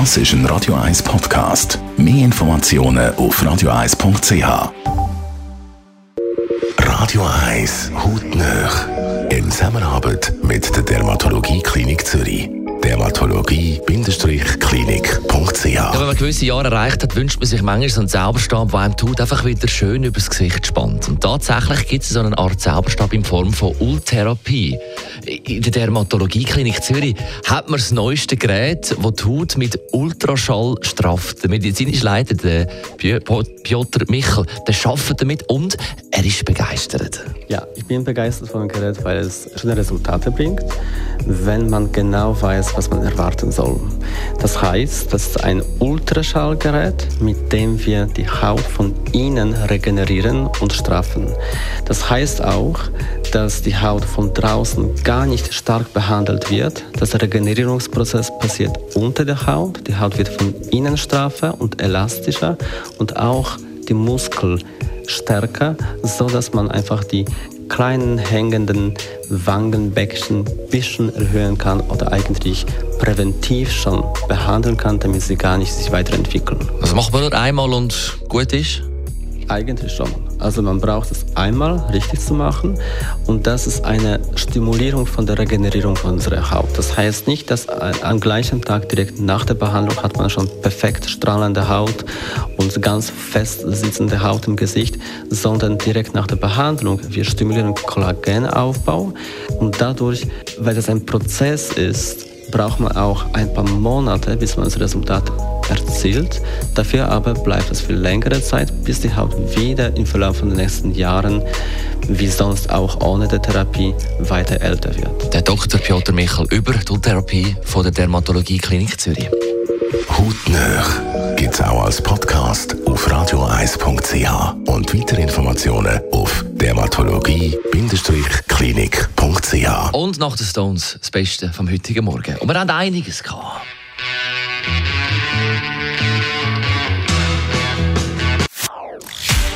Das ist ein Radio 1 Podcast. Mehr Informationen auf radio1.ch. Radio 1 Hautnöch. In Zusammenarbeit mit der Dermatologie Klinik Zürich dermatologie-klinik.ch. Ja, wenn man gewisse Jahre erreicht hat, wünscht man sich manchmal so einen Zauberstab, der einem tut, einfach wieder schön übers Gesicht spannt. Und tatsächlich gibt es so eine Art Zauberstab in Form von Ultherapie. In der Dermatologie-Klinik Zürich hat man das neueste Gerät, das die Haut mit Ultraschall strafft. Der medizinische Leiter, der Piotr Michel, der arbeitet damit und er ist begeistert. Ja, ich bin begeistert von dem Gerät, weil es schöne Resultate bringt, wenn man genau weiß, was man erwarten soll. Das heißt, das ist ein Ultraschallgerät, mit dem wir die Haut von innen regenerieren und straffen. Das heißt auch, dass die Haut von draußen gar nicht stark behandelt wird. Das Regenerierungsprozess passiert unter der Haut. Die Haut wird von innen straffer und elastischer und auch die Muskel stärker, so dass man einfach die kleinen hängenden Wangenbäckchen ein bisschen erhöhen kann oder eigentlich präventiv schon behandeln kann, damit sie gar nicht sich weiterentwickeln. Also macht man nur einmal und gut ist? Eigentlich schon. Also man braucht es einmal richtig zu machen und das ist eine Stimulierung von der Regenerierung unserer Haut. Das heißt nicht, dass am gleichen Tag direkt nach der Behandlung hat man schon perfekt strahlende Haut und ganz fest sitzende Haut im Gesicht, sondern direkt nach der Behandlung. Wir stimulieren Kollagenaufbau und dadurch, weil das ein Prozess ist, braucht man auch ein paar Monate, bis man das Resultat erzielt. Dafür aber bleibt es für längere Zeit, bis die Haut wieder im Verlauf der nächsten Jahren, wie sonst auch ohne der Therapie, weiter älter wird. Der Dr. Piotr Michel über die Therapie von der Dermatologie Klinik Zürich. Hautnöch gibt es auch als Podcast auf radioeis.ch und weitere Informationen auf dermatologie-klinik.ch. Und nach den Stones das Beste vom heutigen Morgen. Und wir haben einiges gehabt.